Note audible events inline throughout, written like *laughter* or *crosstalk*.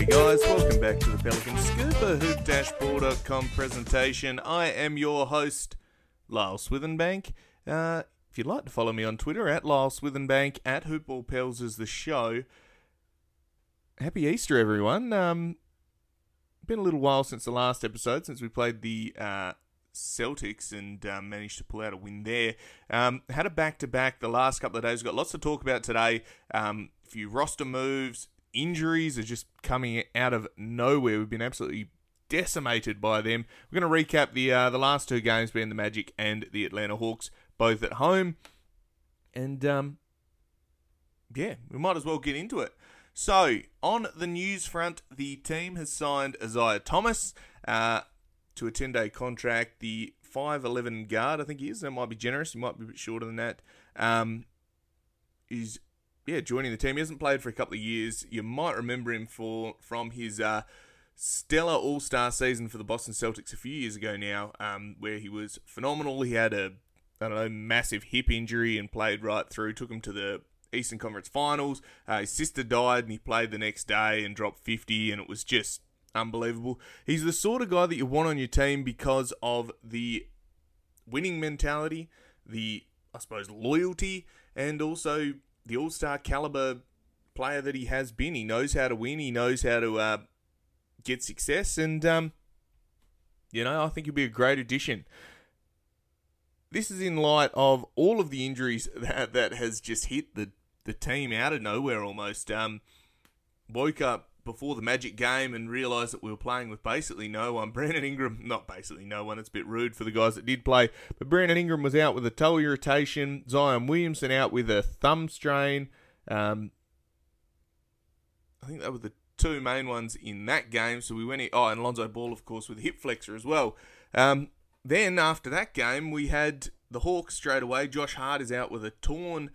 G'day, guys. Welcome back to the Pelican Scoop, a hoop-ball.com presentation. I am your host, Lyle Swithenbank. Uh, if you'd like to follow me on Twitter, at Lyle Swithenbank, at Hoopball Pels is the show. Happy Easter, everyone. Um, been a little while since the last episode, since we played the uh, Celtics and um, managed to pull out a win there. Um, had a back to back the last couple of days. We've got lots to talk about today. Um, a few roster moves, injuries are just coming out of nowhere. We've been absolutely decimated by them. We're going to recap the uh, the last two games being the Magic and the Atlanta Hawks, both at home. And um, yeah, we might as well get into it. So, on the news front, the team has signed Isaiah Thomas uh, to a 10 day contract. The 5'11 guard, I think he is, that might be generous, he might be a bit shorter than that. Um, is yeah, joining the team. He hasn't played for a couple of years. You might remember him for from his uh, stellar All Star season for the Boston Celtics a few years ago now, um, where he was phenomenal. He had a I don't know massive hip injury and played right through. Took him to the Eastern Conference Finals. Uh, his sister died and he played the next day and dropped 50, and it was just unbelievable. He's the sort of guy that you want on your team because of the winning mentality, the I suppose loyalty, and also the All Star caliber player that he has been. He knows how to win. He knows how to uh, get success, and um, you know I think he'll be a great addition. This is in light of all of the injuries *laughs* that that has just hit the the team out of nowhere almost. Um, woke up before the Magic game and realised that we were playing with basically no one. *laughs* Brandon Ingram, not basically no one, it's a bit rude for the guys that did play, but Brandon Ingram was out with a toe irritation. Zion Williamson out with a thumb strain. Um, I think that were the two main ones in that game. So we went, in, oh, and Lonzo Ball, of course, with a hip flexor as well. Um, then after that game, we had the Hawks straight away. Josh Hart is out with a torn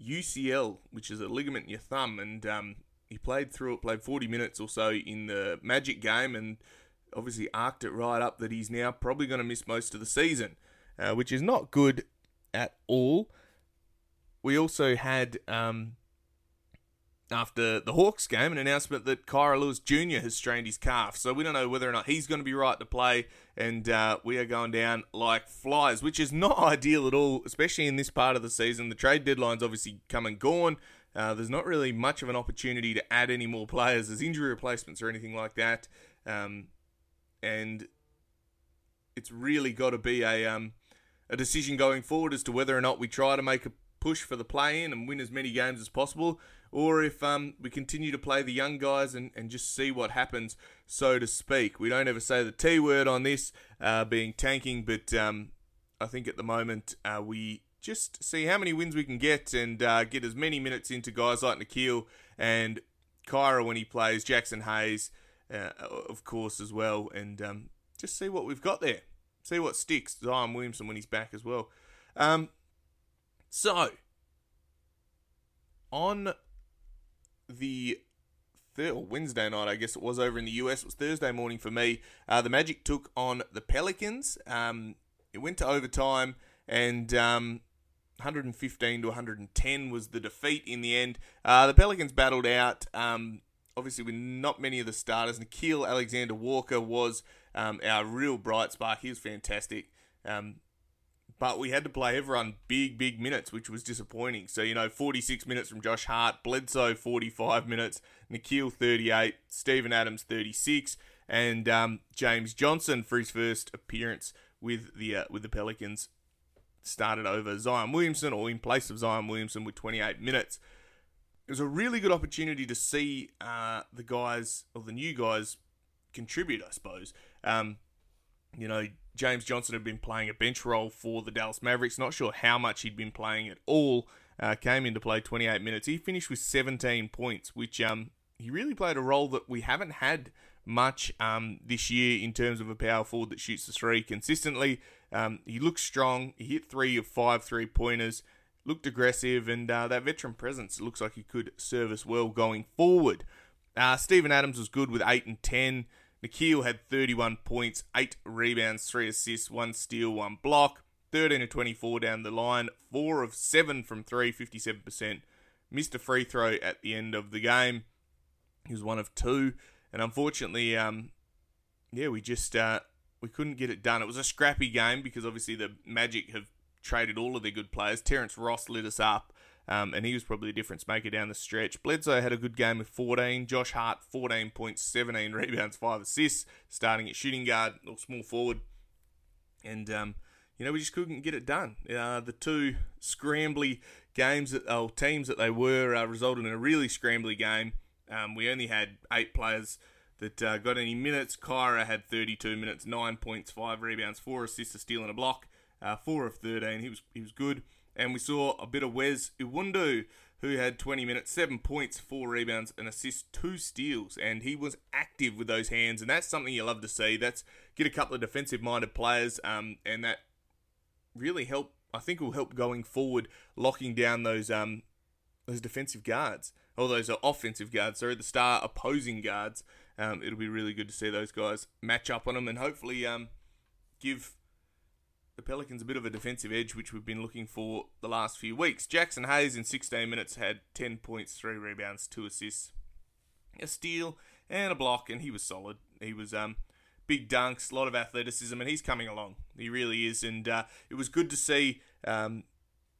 UCL, which is a ligament in your thumb, and um, he played through it, played 40 minutes or so in the Magic game, and obviously arced it right up that he's now probably going to miss most of the season, uh, which is not good at all. We also had, um, after the Hawks game, an announcement that Kira Lewis Jr. has strained his calf. So we don't know whether or not he's going to be right to play, and uh, we are going down like flies, which is not *laughs* ideal at all, especially in this part of the season. The trade deadline's obviously come and gone. Uh, there's not really much of an opportunity to add any more players as injury replacements or anything like that. Um, and it's really got to be a um, a decision going forward as to whether or not we try to make a push for the play in and win as many games as possible, or if um, we continue to play the young guys and, and just see what happens, so to speak. We don't ever say the T word on this, uh, being tanking, but um, I think at the moment uh, we just see how many wins we can get and uh, get as many minutes into guys like Nickeil and Kira when he plays, Jaxson Hayes, uh, of course, as well, and um, just see what we've got there. See what sticks. Zion Williamson when he's back as well. Um, so, on the Wednesday night, I guess it was over in the US, it was Thursday morning for me. Uh, the Magic took on the Pelicans. Um, it went to overtime, and um, 115 to 110 was the defeat in the end. Uh, the Pelicans battled out, um, obviously, with not many of the starters. Nickeil Alexander Walker was um, our real bright spark. He was fantastic. Um, but we had to play everyone big, big minutes, which was disappointing. So, you know, 46 minutes from Josh Hart, Bledsoe 45 minutes, Nickeil 38, Steven Adams 36, and um, James Johnson for his first appearance with the uh, with the Pelicans started over Zion Williamson or in place of Zion Williamson with 28 minutes. It was a really good opportunity to see uh, the guys, or the new guys, contribute, I suppose. Um, you know, James Johnson had been playing a bench role for the Dallas Mavericks. Not sure how much he'd been playing at all. Uh, came into play 28 minutes. He finished with 17 points, which um, he really played a role that we haven't had much um, this year in terms of a power forward that shoots the three consistently. Um, he looked strong. He hit three of five three pointers. Looked aggressive, and uh, that veteran presence looks like he could serve us well going forward. Uh, Steven Adams was good with eight and ten. Nickeil had 31 points, 8 rebounds, 3 assists, 1 steal, 1 block. 13 of 24 down the line, 4 of 7 from 3, 57%. Missed a free throw at the end of the game. He was one of two. and unfortunately, um, yeah, we just uh, we couldn't get it done. It was a scrappy game because obviously the Magic have traded all of their good players. Terrence Ross lit us up. Um, and he was probably a difference maker down the stretch. Bledsoe had a good game with 14. Josh Hart, 14 points, 17 *laughs* rebounds, 5 assists, starting at shooting guard or small forward. And, um, you know, we just couldn't get it done. Uh, the two scrambly games, that, oh, teams that they were, uh, resulted in a really scrambly game. Um, we only had eight players that uh, got any minutes. Kira had 32 minutes, 9 points, 5 rebounds, 4 assists, a steal, and a block. Uh, 4 of 13. He was, he was good. And we saw a bit of Wes Iwundu, who had 20 minutes, 7 points, 4 rebounds, and assists, 2 steals. And he was active with those hands, and that's something you love to see. That's get a couple of defensive minded players, um, and that really help. I think will help going forward, locking down those um, those defensive guards, or those offensive guards. Sorry, the star opposing guards. Um, it'll be really good to see those guys match up on them, and hopefully um, give the Pelicans a bit of a defensive edge, which we've been looking for the last few weeks. Jaxson Hayes in 16 minutes had 10 points, 3 rebounds, 2 assists, a steal, and a block, and he was solid. He was um, big dunks, a lot of athleticism, and he's coming along. He really is, and uh, it was good to see um,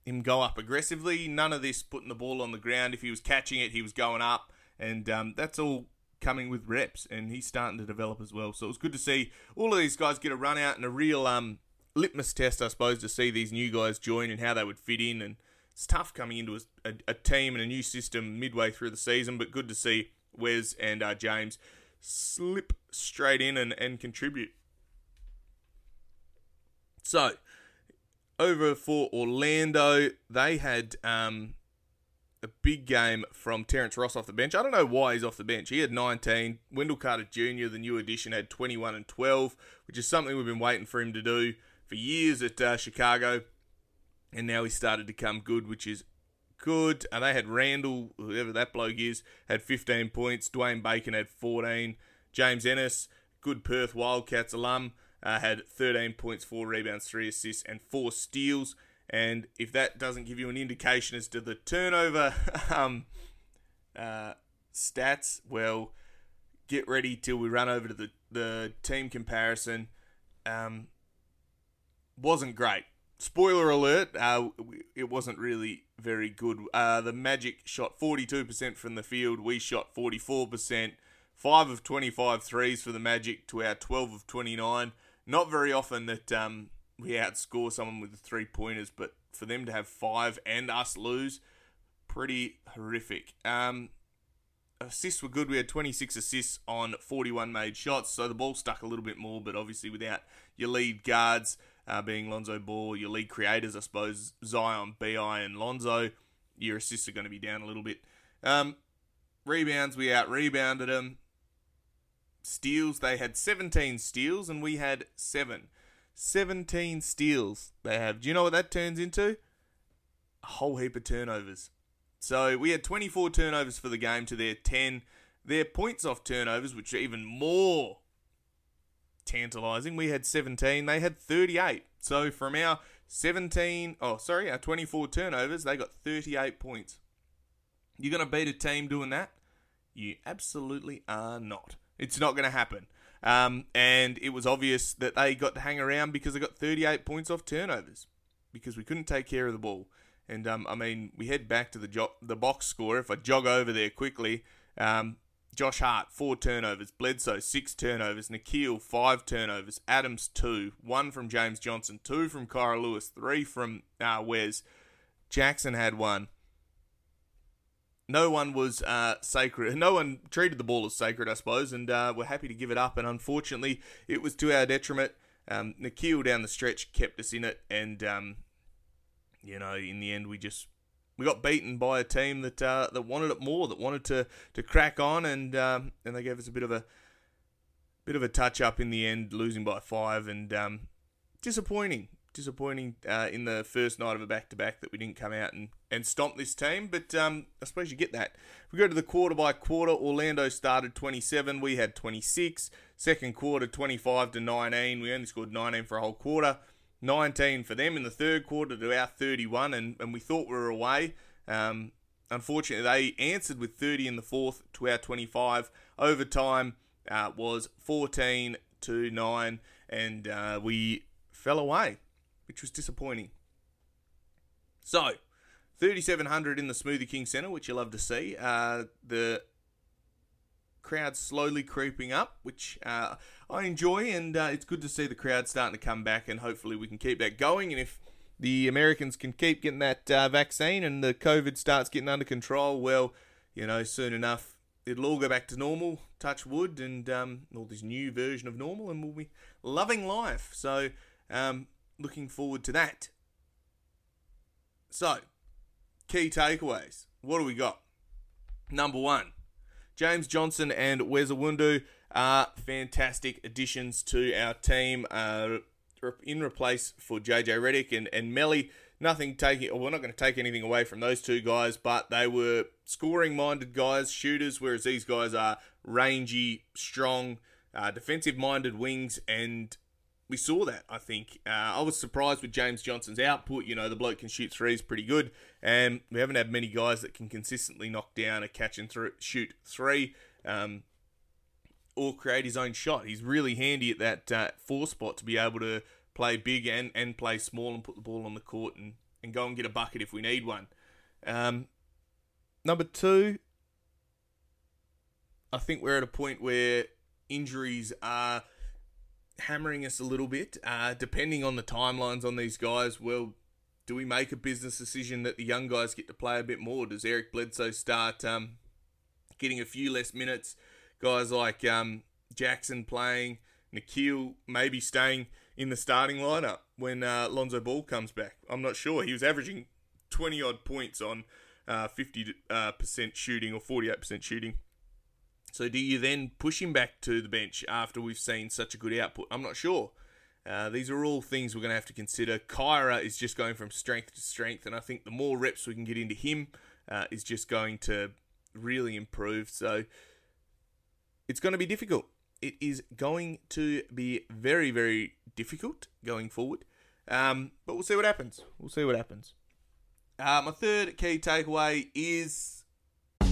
him go up aggressively. None of this putting the ball on the ground. If he was catching it, he was going up, and um, that's all coming with reps, and he's starting to develop as well. So it was good to see all of these guys get a run out and a real um, litmus test, I suppose, to see these new guys join and how they would fit in. And it's tough coming into a, a, a team and a new system midway through the season, but good to see Wes and uh, James slip straight in and, and contribute. So, over for Orlando, they had um, a big game from Terrence Ross off the bench. I don't know why he's off the bench. He had 19. Wendell Carter Jr., the new addition, had 21 and 12, which is something we've been waiting for him to do for years at uh, Chicago, and now he started to come good, which is good. And they had Randall, whoever that bloke is, had 15 points. Dwayne Bacon had 14. James Ennis, good Perth Wildcats alum, uh, had 13 points, 4 rebounds, 3 assists, and 4 steals. And if that doesn't give you an indication as to the turnover *laughs* um, uh, stats, well, get ready till we run over to the, the team comparison. Um, wasn't great. Spoiler alert, uh, it wasn't really very good. Uh, the Magic shot 42% from the field. We shot 44%. 5 of 25 threes for the Magic to our 12 of 29. Not very often that um, we outscore someone with the three pointers, but for them to have five and us lose, pretty horrific. Um, assists were good. We had 26 assists on 41 made shots, so the ball stuck a little bit more, but obviously without your lead guards uh, being Lonzo Ball, your lead creators, I suppose, Zion, BI, and Lonzo, your assists are going to be down a little bit. Um, rebounds, we out rebounded them. Steals, they had 17 steals, and we had 7. 17 steals they have. Do you know what that turns into? A whole heap of turnovers. So we had 24 turnovers for the game to their 10. Their points off turnovers, which are even more tantalising. We had 17, they had 38. So from our 17, oh, sorry, our 24 turnovers, they got 38 points. You're going to beat a team doing that? You absolutely are not. It's not going to happen. Um, and it was obvious that they got to hang around because they got 38 points off turnovers because we couldn't take care of the ball. And um, I mean, we head back to the jo- the box score. If I jog over there quickly, um, Josh Hart, four turnovers. Bledsoe, six turnovers. Nickeil, five turnovers. Adams, two. One from James Johnson, two from Kira Lewis, three from uh, Wes. Jaxson had one. No one was uh, sacred. No one treated the ball as sacred, I suppose, and uh, we're happy to give it up. And unfortunately, it was to our detriment. Um, Nickeil down the stretch kept us in it, and um, you know, in the end, we just we got beaten by a team that uh, that wanted it more, that wanted to to crack on, and um, and they gave us a bit of a bit of a touch up in the end, losing by five, and um, disappointing, disappointing uh, in the first night of a back to back that we didn't come out and, and stomp this team. But um, I suppose you get that. If we go to the quarter by quarter, Orlando started 27, we had 26. Second quarter, 25 to 19. We only scored 19 for a whole quarter. 19 for them in the third quarter to our 31, and, and we thought we were away. Um, unfortunately, they answered with 30 in the fourth to our 25. Overtime, uh, was 14 to 9, and uh, we fell away, which was disappointing. So, 3,700 in the Smoothie King Centre, which you love to see. Uh, the crowd slowly creeping up, which uh, I enjoy, and uh, it's good to see the crowd starting to come back, and hopefully we can keep that going. And if the Americans can keep getting that uh, vaccine and the COVID starts getting under control, well, you know, soon enough it'll all go back to normal. Touch wood, and um, all this new version of normal, and we'll be loving life. So, um, looking forward to that. So, key takeaways. What do we got? Number one, James Johnson and Wes Iwundu are fantastic additions to our team. Uh, in replace for JJ Redick and, and Melli. Nothing taking, or we're not going to take anything away from those two guys, but they were scoring minded guys, shooters, whereas these guys are rangy, strong, uh, defensive minded wings, and we saw that, I think. Uh, I was surprised with James Johnson's output. You know, the bloke can shoot threes pretty good, and we haven't had many guys that can consistently knock down a catch and th- shoot three um, or create his own shot. He's really handy at that uh, four spot to be able to play big and, and play small and put the ball on the court and, and go and get a bucket if we need one. Um, number two, I think we're at a point where injuries are hammering us a little bit. Uh, depending on the timelines on these guys, well, do we make a business decision that the young guys get to play a bit more? Does Eric Bledsoe start um, getting a few less minutes? Guys like um, Jaxson playing, Nickeil maybe staying in the starting lineup when uh, Lonzo Ball comes back. I'm not sure. He was averaging 20 odd points on uh, 50% uh, shooting or 48% shooting. So do you then push him back to the bench after we've seen such a good output? I'm not sure. Uh, these are all things we're going to have to consider. Kira is just going from strength to strength, and I think the more reps we can get into him uh, is just going to really improve. So it's going to be difficult. It is going to be very, very difficult going forward. Um, but we'll see what happens. We'll see what happens. Uh, my third key takeaway is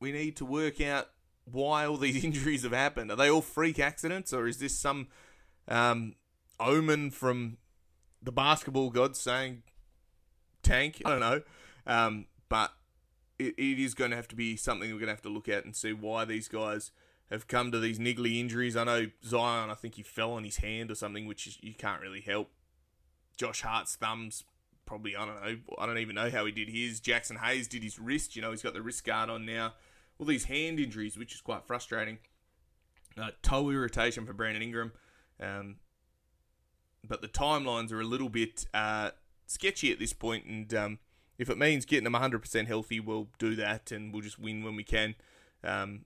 We need to work out why all these *laughs* injuries have happened. Are they all freak accidents, or is this some um, omen from the basketball gods saying tank? I don't know. Um, but it, it is going to have to be something we're going to have to look at and see why these guys have come to these niggly injuries. I know Zion, I think he fell on his hand or something, which is, you can't really help. Josh Hart's thumbs probably I don't know. I don't even know how he did his. Jaxson Hayes did his wrist. You know, he's got the wrist guard on now all these hand injuries, which is quite frustrating. Uh, toe irritation for Brandon Ingram. Um, but the timelines are a little bit uh, sketchy at this point, and um, if it means getting them 100% healthy, we'll do that, and we'll just win when we can. Um,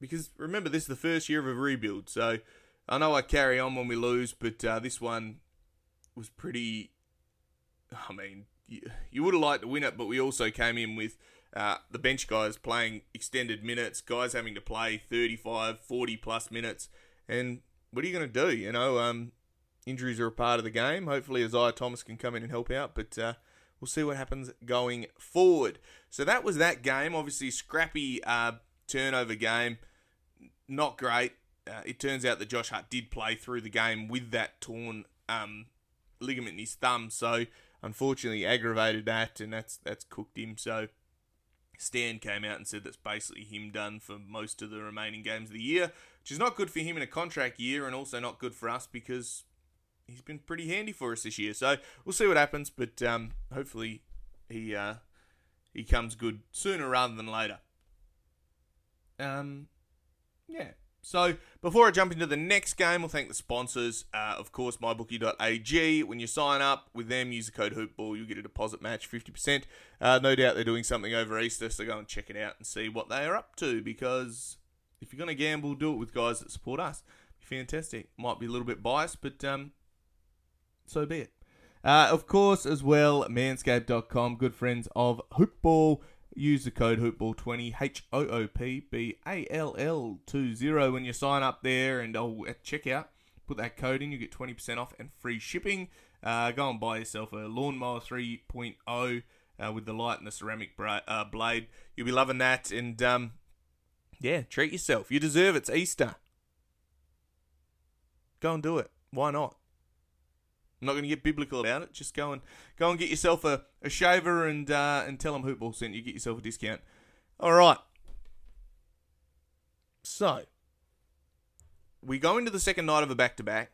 because remember, this is the first year of a rebuild, so I know I carry on when we lose, but uh, this one was pretty. I mean, you, you would have liked to win it, but we also came in with uh, the bench guys playing extended minutes, guys having to play 35, 40 plus minutes. And what are you going to do? You know, um, injuries are a part of the game. Hopefully, Isaiah Thomas can come in and help out, but uh, we'll see what happens going forward. So that was that game. Obviously, scrappy uh, turnover game. Not great. Uh, it turns out that Josh Hart did play through the game with that torn um, ligament in his thumb. So unfortunately, aggravated that, and that's that's cooked him. So Stan came out and said that's basically him done for most of the remaining games of the year, which is not good for him in a contract year and also not good for us because he's been pretty handy for us this year. So we'll see what happens, but um, hopefully he uh, he comes good sooner rather than later. Um, yeah. So before I jump into the next game, we'll thank the sponsors. Uh, of course, mybookie.ag. When you sign up with them, use the code HoopBall, you'll get a deposit match 50%. Uh, no doubt they're doing something over Easter, so go and check it out and see what they are up to because if you're going to gamble, do it with guys that support us. Fantastic. Might be a little bit biased, but um, so be it. Uh, of course, as well, manscaped.com, good friends of Hoopball. Use the code Hoopball20, H O O P B A L L 20 when you sign up there and oh, at checkout. Put that code in, you get 20% off and free shipping. Uh, go and buy yourself a Lawnmower 3.0 uh, with the light and the ceramic bra- uh, blade. You'll be loving that. And um, yeah, treat yourself. You deserve it. It's Easter. Go and do it. Why not? I'm not going to get biblical about it. Just go and go and get yourself a, a shaver and uh, and tell them Hoopball sent you. Get yourself a discount. All right. So we go into the second night of a back to back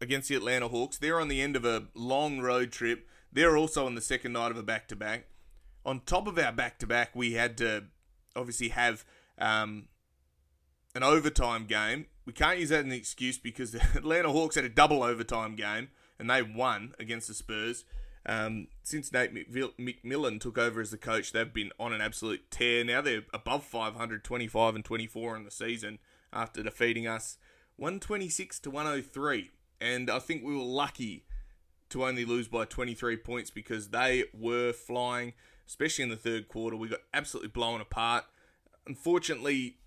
against the Atlanta Hawks. They're on the end of a long road trip. They're also on the second night of a back to back. On top of our back to back, we had to obviously have um, an overtime game. We can't use that as an excuse because the *laughs* Atlanta Hawks had a double overtime game and they won against the Spurs. Um, since Nate McMillan took over as the coach, they've been on an absolute tear. Now they're above 525 and 24 in the season after defeating us 126 to 103. And I think we were lucky to only lose by 23 points because they were flying, especially in the third quarter. We got absolutely blown apart. Unfortunately,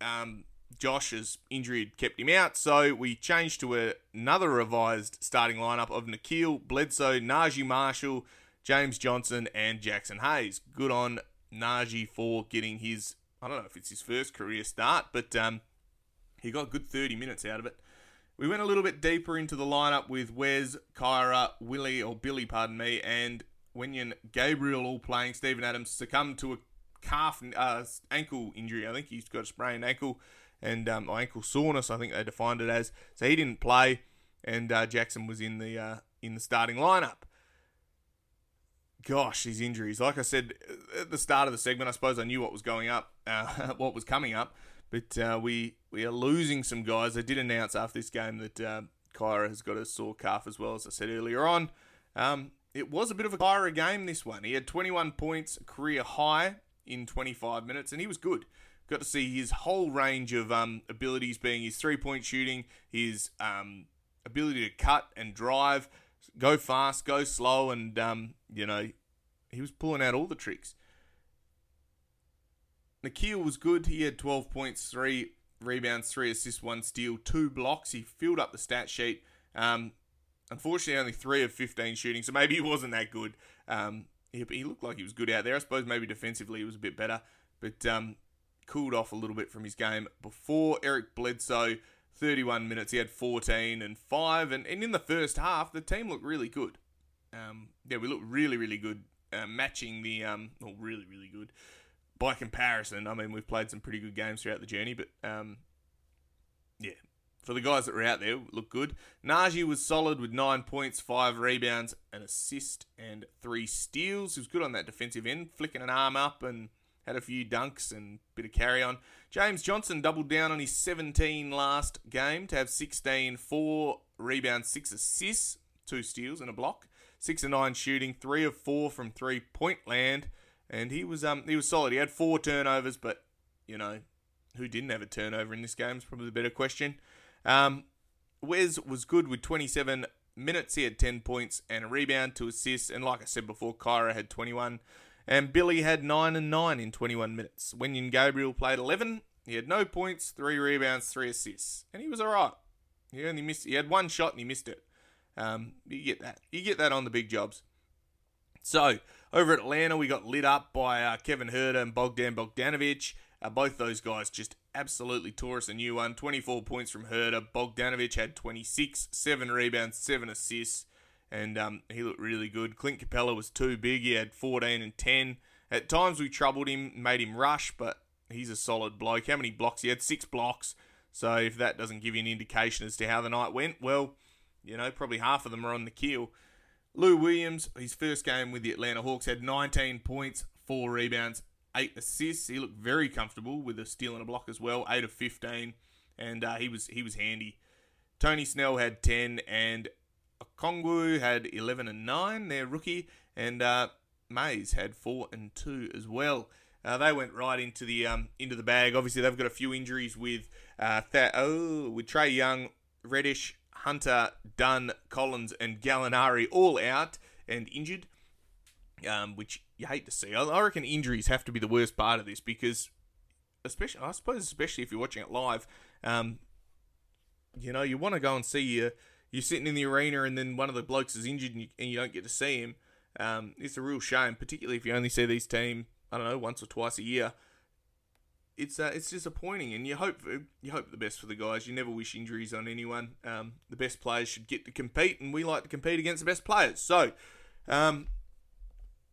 um, Josh's injury had kept him out, so we changed to a, another revised starting lineup of Nickeil, Bledsoe, Naji Marshall, James Johnson, and Jaxson Hayes. Good on Naji for getting his, I don't know if it's his first career start, but um, he got good 30 minutes out of it. We went a little bit deeper into the lineup with Wes, Kira, Willie, or Billy, pardon me, and Wenyen Gabriel all playing. Steven Adams succumbed to a calf, uh, ankle injury. I think he's got a sprained ankle and um, ankle soreness. I think they defined it as. So he didn't play, and uh, Jaxson was in the uh, in the starting lineup. Gosh, these injuries. Like I said at the start of the segment, I suppose I knew what was going up, uh, *laughs* what was coming up, but uh, we we are losing some guys. They did announce after this game that uh, Kira has got a sore calf as well, as I said earlier on. Um, it was a bit of a Kira game, this one. He had 21 points, career high in 25 minutes, and he was good got to see his whole range of um, abilities, being his three point shooting, his um, ability to cut and drive, go fast, go slow, and um, you know he was pulling out all the tricks. Nickeil was good. He had 12 points, three rebounds, three assists, one steal, two blocks. He filled up the stat sheet. Um, unfortunately, only three of 15 shooting, so maybe he wasn't that good. Um, he, he, looked like he was good out there. I suppose maybe defensively he was a bit better, but um, cooled off a little bit from his game before. Eric Bledsoe, 31 minutes, he had 14 and 5. And, and in the first half, the team looked really good. Um, yeah, we looked really, really good, uh, matching the, um, well, really, really good. By comparison, I mean, we've played some pretty good games throughout the journey, but um, yeah, for the guys that were out there, look good. Naji was solid with nine points, five rebounds, an assist, and three steals. He was good on that defensive end, flicking an arm up and had a few dunks and bit of carry on. James Johnson doubled down on his 17 last game to have 16, 4 rebounds, 6 assists, 2 steals and a block. 6 and 9 shooting, 3 of 4 from 3 point land. And he was um he was solid. He had 4 turnovers, but you know, who didn't have a turnover in this game is probably the better question. Um, Wes was good with 27 minutes. He had 10 points and a rebound, to assists. And like I said before, Kira had 21. And Billy had 9 and 9 in 21 minutes. Wenyen Gabriel played 11. He had no points, 3 rebounds, 3 assists. And he was alright. He only missed he had one shot and he missed it. Um, you get that. You get that on the big jobs. So, over at Atlanta, we got lit up by uh, Kevin Huerter and Bogdan Bogdanovic. Uh, both those guys just absolutely tore us a new one. 24 points from Huerter. Bogdanovic had 26, 7 rebounds, 7 assists and um, he looked really good. Clint Capela was too big. He had 14 and 10. At times we troubled him, made him rush, but he's a solid bloke. How many blocks? He had six blocks. So if that doesn't give you an indication as to how the night went, well, you know, probably half of them are on the keel. Lou Williams, his first game with the Atlanta Hawks, had 19 points, four rebounds, eight assists. He looked very comfortable with a steal and a block as well, eight of 15, and uh, he was he was handy. Tony Snell had 10, and Okongwu had 11 and 9, their rookie, and uh, Mays had 4 and 2 as well. Uh, they went right into the um, into the bag. Obviously, they've got a few injuries with uh, oh, with Trae Young, Reddish, Hunter, Dunn, Collins, and Gallinari all out and injured, um, which you hate to see. I, I reckon injuries have to be the worst part of this because, especially I suppose, especially if you're watching it live, um, you know, you want to go and see you. You're sitting in the arena and then one of the blokes is injured and you, and you don't get to see him. Um, it's a real shame, particularly if you only see these team I don't know once or twice a year. It's uh, it's disappointing, and you hope you hope the best for the guys. You never wish injuries on anyone. Um, the best players should get to compete, and we like to compete against the best players. So, um,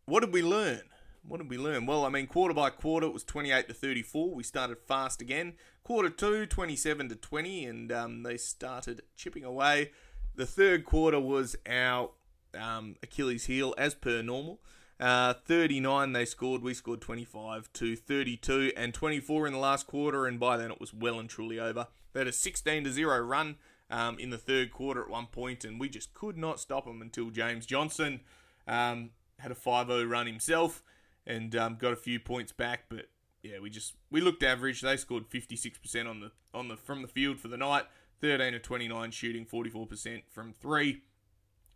what did we learn? What did we learn? Well, I mean, quarter by quarter, it was 28 to 34. We started fast again. Quarter two, 27 to 20, and um, they started chipping away. The third quarter was our um, Achilles heel, as per normal. Uh, 39 they scored. We scored 25 to 32 and 24 in the last quarter, and by then it was well and truly over. They had a 16 to 0 run um, in the third quarter at one point, and we just could not stop them until James Johnson um, had a 5 0 run himself and um, got a few points back. But yeah, we just we looked average. They scored 56% on the on the from the field for the night. 13 to 29 shooting, 44% from three.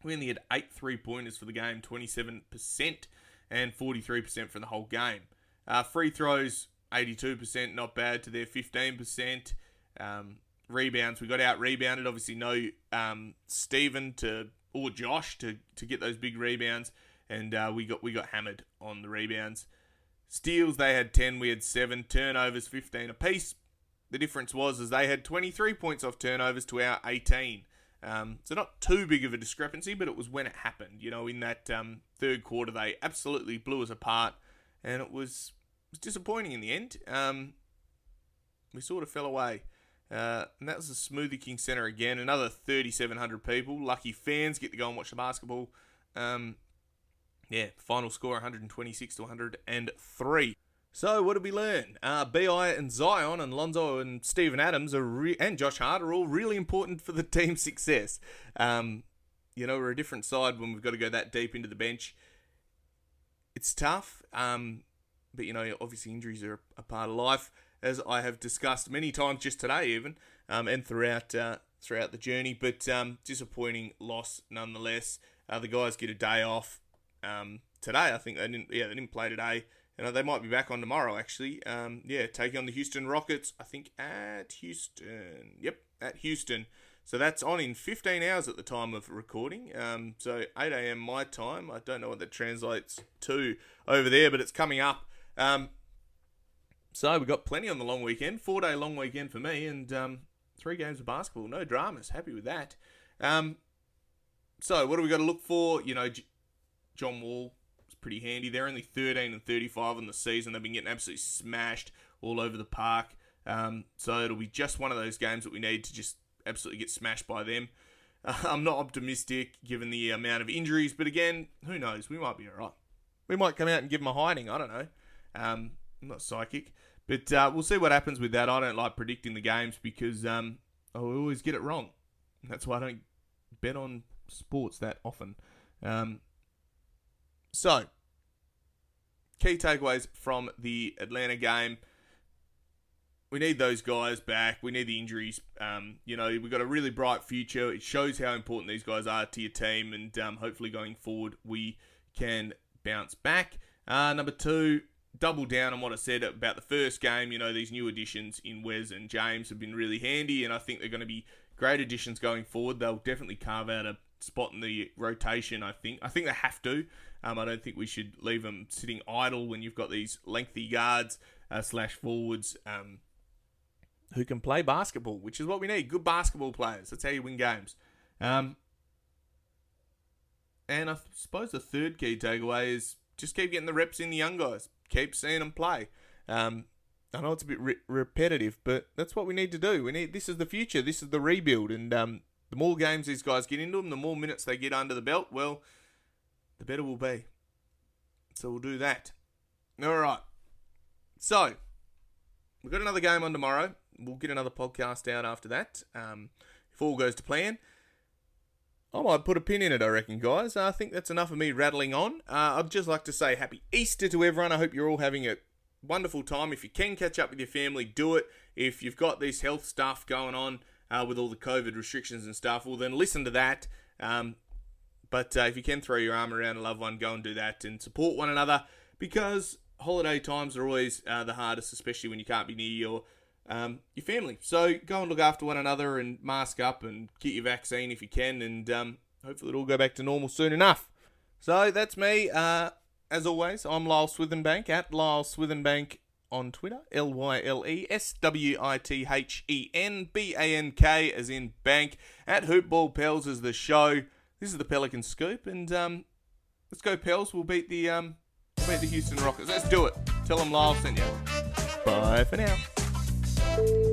We only had eight three pointers for the game, 27%, and 43% for the whole game. Uh, free throws, 82%, not bad to their 15%. Um, rebounds, we got out rebounded. Obviously, no um, Steven to or Josh to, to get those big rebounds, and uh, we got we got hammered on the rebounds. Steals, they had 10, we had 7. Turnovers, 15 apiece. The difference was is they had 23 points off turnovers to our 18. Um, so not too big of a discrepancy, but it was when it happened. You know, in that um, third quarter, they absolutely blew us apart, and it was, was disappointing in the end. Um, we sort of fell away. Uh, and that was the Smoothie King Centre again. Another 3,700 people. Lucky fans get to go and watch the basketball. Um, yeah, final score 126 to 103. So what did we learn? Uh, BI and Zion and Lonzo and Steven Adams are re- and Josh Hart are all really important for the *laughs* team's success. Um, you know, we're a different side when we've got to go that deep into the bench. It's tough, um, but you know, obviously injuries are a part of life, as I have discussed many times just today, even um, and throughout uh, throughout the journey. But um, disappointing loss nonetheless. Uh, the guys get a day off um, today. I think they didn't. Yeah, they didn't play today. You know, they might be back on tomorrow, actually. Um, yeah, taking on the Houston Rockets, I think at Houston. Yep, at Houston. So that's on in 15 hours at the time of recording. Um, so 8 a.m. my time. I don't know what that translates to over there, but it's coming up. Um, so we've got plenty on the long weekend. Four day long weekend for me, and um, three games of basketball. No dramas. Happy with that. Um, so what do we got to look for? You know, J- John Wall pretty handy. They're only 13 and 35 on the season. They've been getting absolutely smashed all over the park. Um, so it'll be just one of those games that we need to just absolutely get smashed by them. Uh, *laughs* I'm not optimistic given the amount of injuries, but again, who knows? We might be all right. We might come out and give them a hiding. I don't know. Um, I'm not psychic, but uh, we'll see what happens with that. I don't like predicting the games because um, I always get it wrong. That's why I don't bet on sports that often. Um, so, key takeaways from the Atlanta game. We need those guys back. We need the injuries. Um, you know, we've got a really bright future. It shows how important these guys are to your team, and um, hopefully going forward, we can bounce back. Uh, number two, double down on what I said about the first game. You know, these new additions in Wes and James have been really handy, and I think they're going to be great additions going forward. They'll definitely carve out a spot in the rotation. I think. I think they have to. Um, I don't think we should leave them sitting idle when you've got these lengthy guards uh, slash forwards um, who can play basketball, which is what we need. Good basketball players. That's how you win games. Um, and I suppose the third key takeaway is just keep getting the reps in the young guys. Keep seeing them play. Um, I know it's a bit re- repetitive, but that's what we need to do. We need this is the future. This is the rebuild, and um, the more games these guys get into them, the more minutes they get under the belt. Well, the better we'll be. So we'll do that. All right. So we've got another game on tomorrow. We'll get another podcast out after that. Um, if all goes to plan. I might put a pin in it, I reckon, guys. I think that's enough of me rattling on. Uh, I'd just like to say happy Easter to everyone. I hope you're all having a wonderful time. If you can catch up with your family, do it. If you've got this health stuff going on uh, with all the COVID restrictions and stuff, well, then listen to that. Um, but uh, if you can throw your arm around a loved one, go and do that and support one another because holiday times are always uh, the hardest, especially when you can't be near your um, your family. So go and look after one another and mask up and get your vaccine if you can, and um, hopefully it'll go back to normal soon enough. So that's me. Uh, as always, I'm Lyle Swithenbank at Lyle Swithenbank on Twitter. L Y L E S W I T H E N B A N K as in bank. At Hoopball Pels is the show. This is the Pelican Scoop, and um, let's go Pels. We'll beat the um, beat the Houston Rockets. Let's do it. Tell them Lyle sent you. Bye for now.